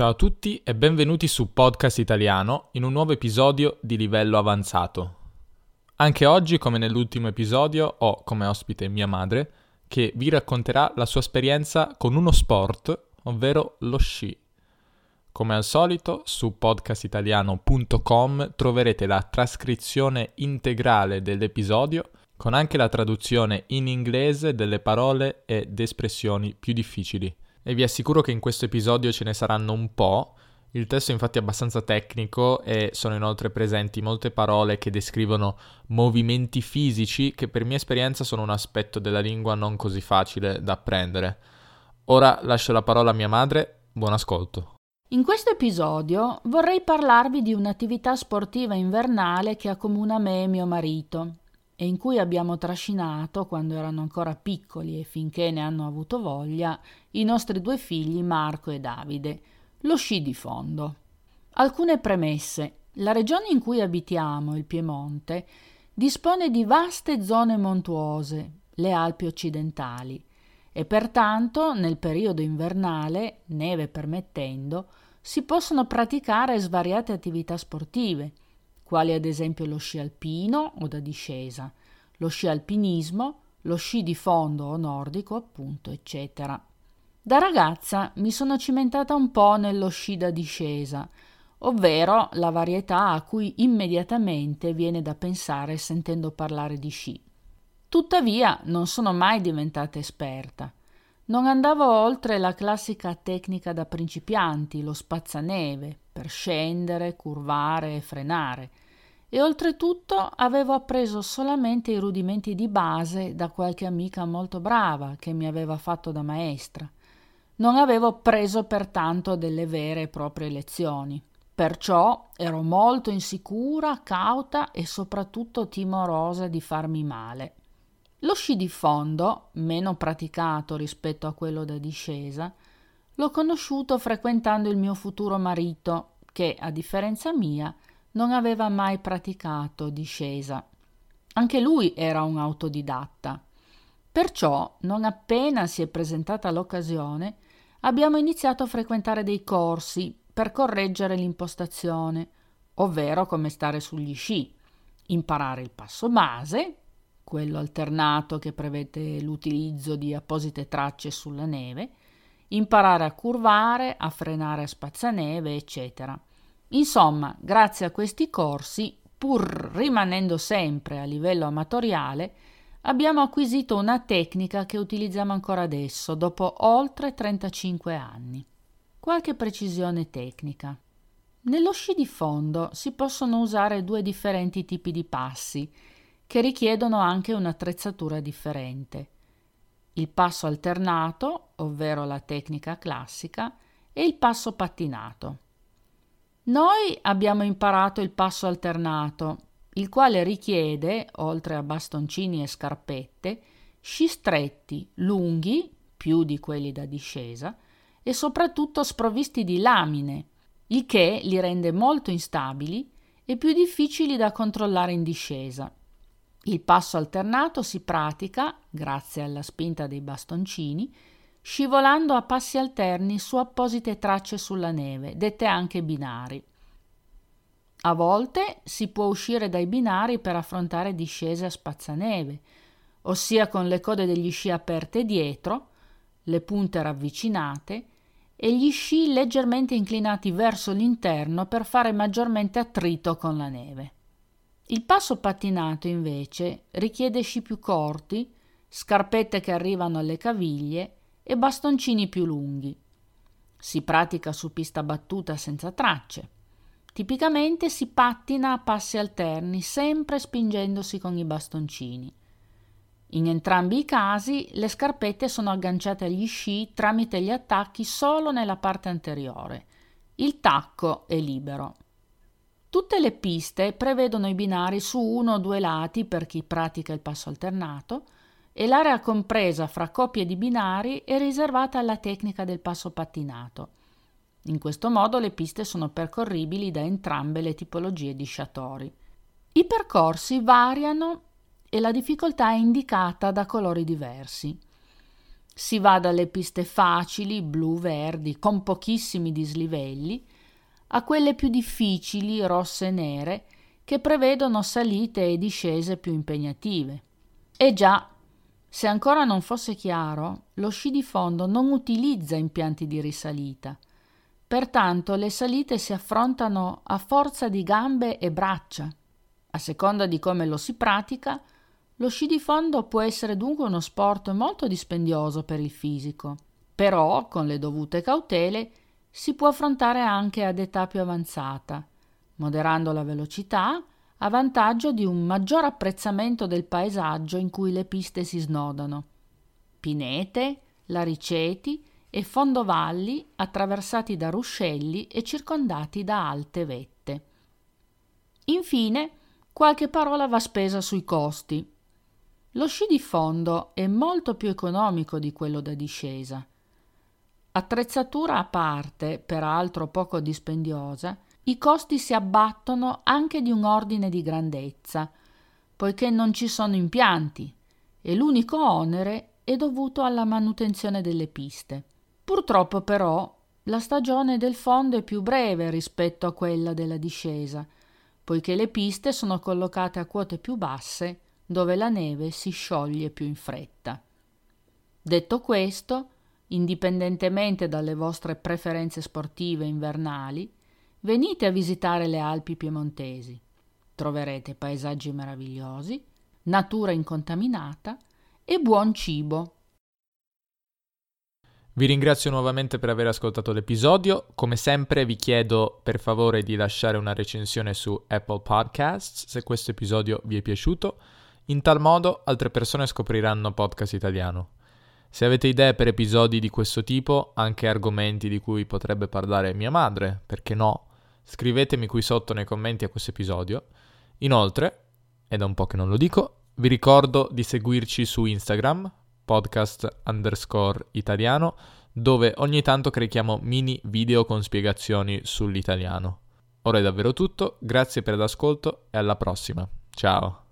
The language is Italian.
Ciao a tutti e benvenuti su Podcast Italiano in un nuovo episodio di livello avanzato. Anche oggi, come nell'ultimo episodio, ho come ospite mia madre che vi racconterà la sua esperienza con uno sport, ovvero lo sci. Come al solito, su podcastitaliano.com troverete la trascrizione integrale dell'episodio con anche la traduzione in inglese delle parole ed espressioni più difficili e vi assicuro che in questo episodio ce ne saranno un po'. Il testo è infatti abbastanza tecnico e sono inoltre presenti molte parole che descrivono movimenti fisici che per mia esperienza sono un aspetto della lingua non così facile da apprendere. Ora lascio la parola a mia madre, buon ascolto. In questo episodio vorrei parlarvi di un'attività sportiva invernale che accomuna me e mio marito e in cui abbiamo trascinato, quando erano ancora piccoli e finché ne hanno avuto voglia, i nostri due figli Marco e Davide, lo sci di fondo. Alcune premesse. La regione in cui abitiamo, il Piemonte, dispone di vaste zone montuose, le Alpi occidentali, e pertanto nel periodo invernale, neve permettendo, si possono praticare svariate attività sportive, quali ad esempio lo sci alpino o da discesa, lo sci alpinismo, lo sci di fondo o nordico, appunto, eccetera. Da ragazza mi sono cimentata un po' nello sci da discesa, ovvero la varietà a cui immediatamente viene da pensare sentendo parlare di sci. Tuttavia non sono mai diventata esperta. Non andavo oltre la classica tecnica da principianti, lo spazzaneve, per scendere, curvare e frenare, e oltretutto avevo appreso solamente i rudimenti di base da qualche amica molto brava che mi aveva fatto da maestra. Non avevo preso pertanto delle vere e proprie lezioni. Perciò ero molto insicura, cauta e soprattutto timorosa di farmi male. Lo sci di fondo, meno praticato rispetto a quello da discesa, l'ho conosciuto frequentando il mio futuro marito, che, a differenza mia, non aveva mai praticato discesa. Anche lui era un autodidatta. Perciò, non appena si è presentata l'occasione, abbiamo iniziato a frequentare dei corsi per correggere l'impostazione, ovvero come stare sugli sci, imparare il passo base, quello alternato che prevede l'utilizzo di apposite tracce sulla neve, imparare a curvare, a frenare a spazzaneve, eccetera. Insomma, grazie a questi corsi, pur rimanendo sempre a livello amatoriale, abbiamo acquisito una tecnica che utilizziamo ancora adesso, dopo oltre 35 anni. Qualche precisione tecnica. Nello sci di fondo si possono usare due differenti tipi di passi, che richiedono anche un'attrezzatura differente. Il passo alternato, ovvero la tecnica classica, e il passo pattinato. Noi abbiamo imparato il passo alternato, il quale richiede, oltre a bastoncini e scarpette, sci stretti, lunghi, più di quelli da discesa, e soprattutto sprovvisti di lamine, il che li rende molto instabili e più difficili da controllare in discesa. Il passo alternato si pratica, grazie alla spinta dei bastoncini, scivolando a passi alterni su apposite tracce sulla neve, dette anche binari. A volte si può uscire dai binari per affrontare discese a spazzaneve, ossia con le code degli sci aperte dietro, le punte ravvicinate e gli sci leggermente inclinati verso l'interno per fare maggiormente attrito con la neve. Il passo pattinato invece richiede sci più corti, scarpette che arrivano alle caviglie e bastoncini più lunghi. Si pratica su pista battuta senza tracce. Tipicamente si pattina a passi alterni, sempre spingendosi con i bastoncini. In entrambi i casi le scarpette sono agganciate agli sci tramite gli attacchi solo nella parte anteriore. Il tacco è libero. Tutte le piste prevedono i binari su uno o due lati per chi pratica il passo alternato, e l'area compresa fra coppie di binari è riservata alla tecnica del passo pattinato. In questo modo le piste sono percorribili da entrambe le tipologie di sciatori. I percorsi variano e la difficoltà è indicata da colori diversi. Si va dalle piste facili, blu-verdi, con pochissimi dislivelli, a quelle più difficili, rosse e nere, che prevedono salite e discese più impegnative. E già, se ancora non fosse chiaro, lo sci di fondo non utilizza impianti di risalita. Pertanto le salite si affrontano a forza di gambe e braccia. A seconda di come lo si pratica, lo sci di fondo può essere dunque uno sport molto dispendioso per il fisico. Però, con le dovute cautele, si può affrontare anche ad età più avanzata, moderando la velocità a vantaggio di un maggior apprezzamento del paesaggio in cui le piste si snodano. Pinete, lariceti e fondovalli attraversati da ruscelli e circondati da alte vette. Infine, qualche parola va spesa sui costi. Lo sci di fondo è molto più economico di quello da discesa. Attrezzatura a parte, peraltro poco dispendiosa, i costi si abbattono anche di un ordine di grandezza, poiché non ci sono impianti e l'unico onere è dovuto alla manutenzione delle piste. Purtroppo però la stagione del fondo è più breve rispetto a quella della discesa, poiché le piste sono collocate a quote più basse dove la neve si scioglie più in fretta. Detto questo, indipendentemente dalle vostre preferenze sportive invernali, venite a visitare le Alpi piemontesi. Troverete paesaggi meravigliosi, natura incontaminata e buon cibo. Vi ringrazio nuovamente per aver ascoltato l'episodio. Come sempre vi chiedo per favore di lasciare una recensione su Apple Podcasts se questo episodio vi è piaciuto. In tal modo altre persone scopriranno podcast italiano. Se avete idee per episodi di questo tipo, anche argomenti di cui potrebbe parlare mia madre, perché no, scrivetemi qui sotto nei commenti a questo episodio. Inoltre, è da un po' che non lo dico, vi ricordo di seguirci su Instagram, podcast underscore italiano, dove ogni tanto carichiamo mini video con spiegazioni sull'italiano. Ora è davvero tutto, grazie per l'ascolto e alla prossima. Ciao!